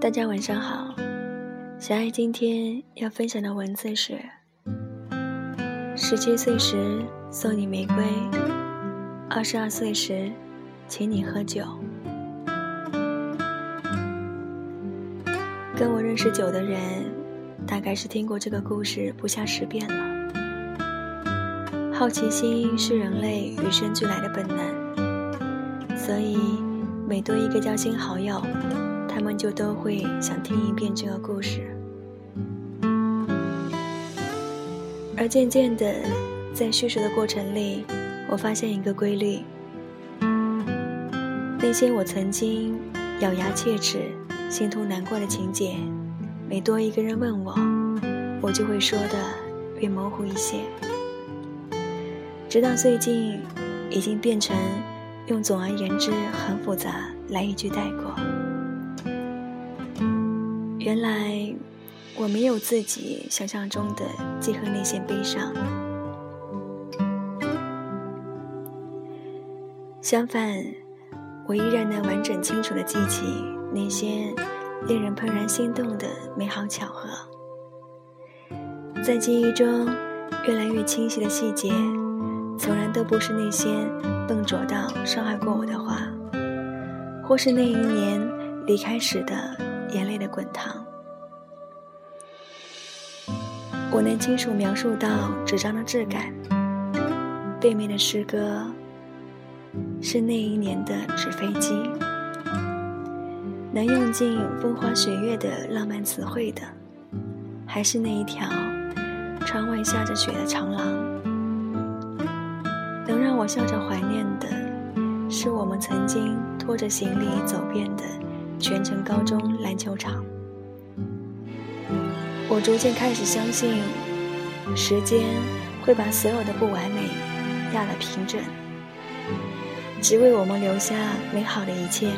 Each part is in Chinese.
大家晚上好，小爱今天要分享的文字是：十七岁时送你玫瑰，二十二岁时请你喝酒。跟我认识久的人，大概是听过这个故事不下十遍了。好奇心是人类与生俱来的本能，所以每多一个交心好友。他们就都会想听一遍这个故事，而渐渐的，在叙述的过程里，我发现一个规律：那些我曾经咬牙切齿、心痛难过的情节，每多一个人问我，我就会说的越模糊一些，直到最近，已经变成用“总而言之很复杂”来一句带过。原来我没有自己想象中的记恨那些悲伤，相反，我依然能完整清楚的记起那些令人怦然心动的美好巧合。在记忆中越来越清晰的细节，从来都不是那些笨拙到伤害过我的话，或是那一年离开时的。眼泪的滚烫，我能清楚描述到纸张的质感。背面的诗歌是那一年的纸飞机，能用尽风花雪月的浪漫词汇的，还是那一条窗外下着雪的长廊。我笑着怀念的，是我们曾经拖着行李走遍的。全城高中篮球场，我逐渐开始相信，时间会把所有的不完美压得平整，只为我们留下美好的一切。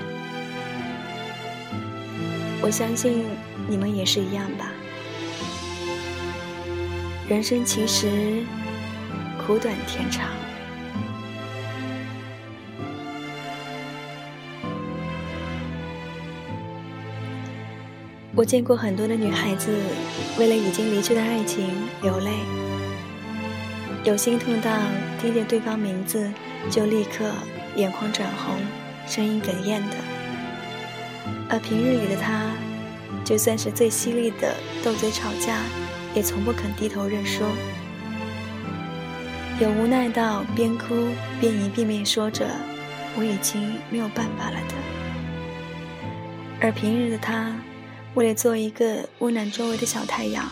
我相信你们也是一样吧。人生其实苦短甜长。我见过很多的女孩子，为了已经离去的爱情流泪，有心痛到听见对方名字就立刻眼眶转红、声音哽咽的；而平日里的她，就算是最犀利的斗嘴吵架，也从不肯低头认输，有无奈到边哭边一遍遍说着“我已经没有办法了”的；而平日的她。为了做一个温暖周围的小太阳，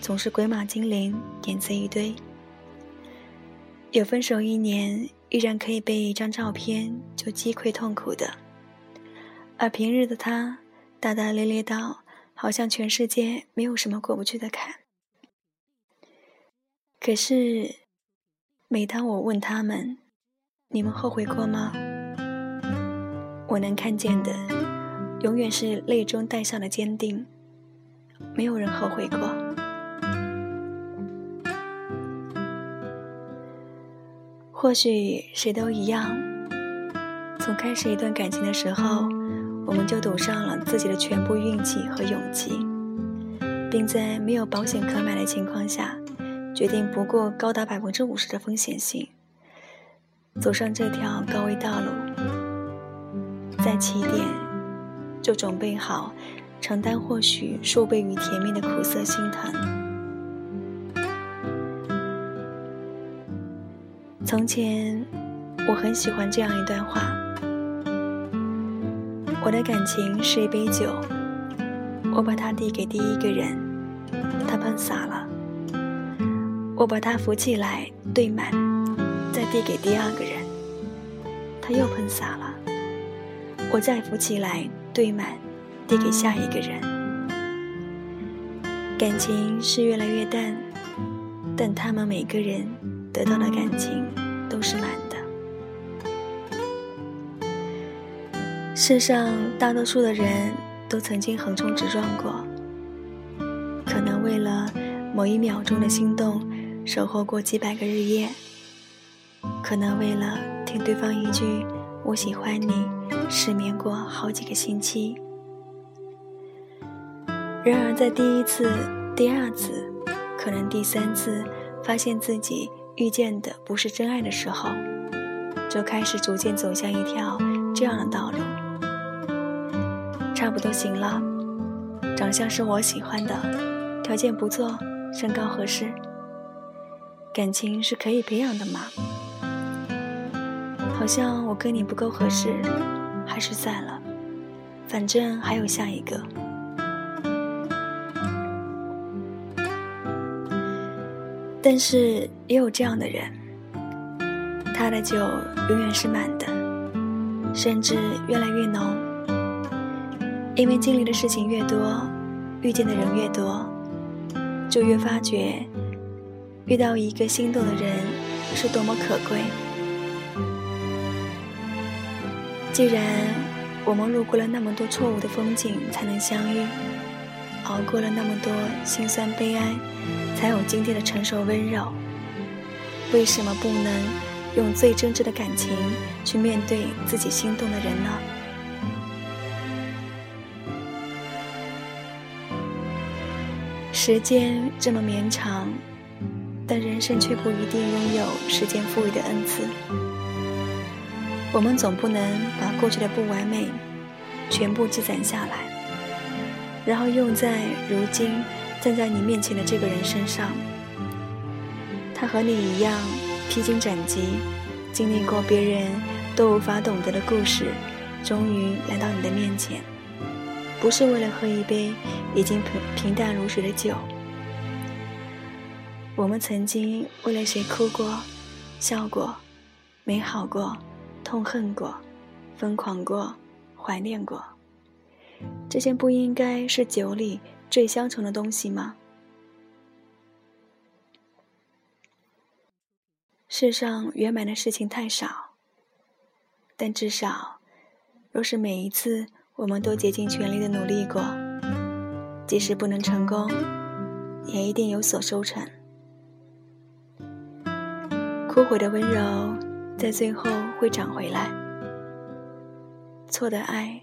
总是鬼马精灵点子一堆。有分手一年，依然可以被一张照片就击溃痛苦的，而平日的他，大大咧咧到好像全世界没有什么过不去的坎。可是，每当我问他们：“你们后悔过吗？”我能看见的。永远是泪中带笑的坚定，没有人后悔过。或许谁都一样，从开始一段感情的时候，我们就赌上了自己的全部运气和勇气，并在没有保险可买的情况下，决定不顾高达百分之五十的风险性，走上这条高危道路，在起点。就准备好承担或许数倍于甜蜜的苦涩心疼。从前，我很喜欢这样一段话：我的感情是一杯酒，我把它递给第一个人，他喷洒了；我把它扶起来兑满，再递给第二个人，他又喷洒了；我再扶起来。兑满，递给下一个人。感情是越来越淡，但他们每个人得到的感情都是满的。世上大多数的人都曾经横冲直撞过，可能为了某一秒钟的心动，守候过几百个日夜；可能为了听对方一句“我喜欢你”。失眠过好几个星期，然而，在第一次、第二次，可能第三次，发现自己遇见的不是真爱的时候，就开始逐渐走向一条这样的道路。差不多行了，长相是我喜欢的，条件不错，身高合适，感情是可以培养的嘛。好像我跟你不够合适，还是算了，反正还有下一个。但是也有这样的人，他的酒永远是满的，甚至越来越浓，因为经历的事情越多，遇见的人越多，就越发觉遇到一个心动的人是多么可贵。既然我们路过了那么多错误的风景才能相遇，熬过了那么多心酸悲哀，才有今天的成熟温柔，为什么不能用最真挚的感情去面对自己心动的人呢？时间这么绵长，但人生却不一定拥有时间赋予的恩赐。我们总不能把过去的不完美全部积攒下来，然后用在如今站在你面前的这个人身上。他和你一样披荆斩棘，经历过别人都无法懂得的故事，终于来到你的面前，不是为了喝一杯已经平平淡如水的酒。我们曾经为了谁哭过、笑过、美好过。痛恨过，疯狂过，怀念过，这些不应该是酒里最香醇的东西吗？世上圆满的事情太少，但至少，若是每一次我们都竭尽全力的努力过，即使不能成功，也一定有所收成。枯萎的温柔。在最后会长回来。错的爱，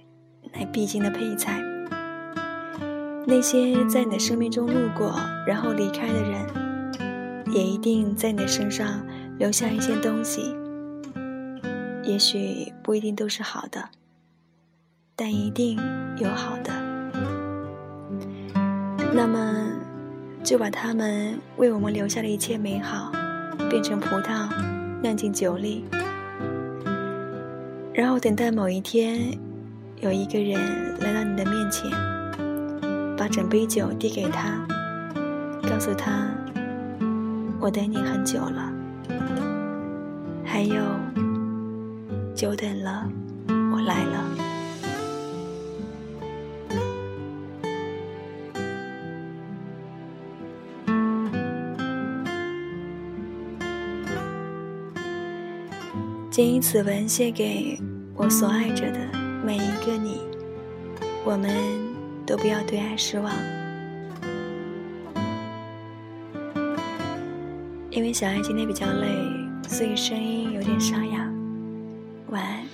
乃必经的配菜。那些在你的生命中路过然后离开的人，也一定在你的身上留下一些东西。也许不一定都是好的，但一定有好的。那么，就把他们为我们留下的一切美好，变成葡萄。酿进酒里，然后等待某一天，有一个人来到你的面前，把整杯酒递给他，告诉他：“我等你很久了。”还有，久等了，我来了。谨以此文献给我所爱着的每一个你，我们都不要对爱失望。因为小爱今天比较累，所以声音有点沙哑。晚安。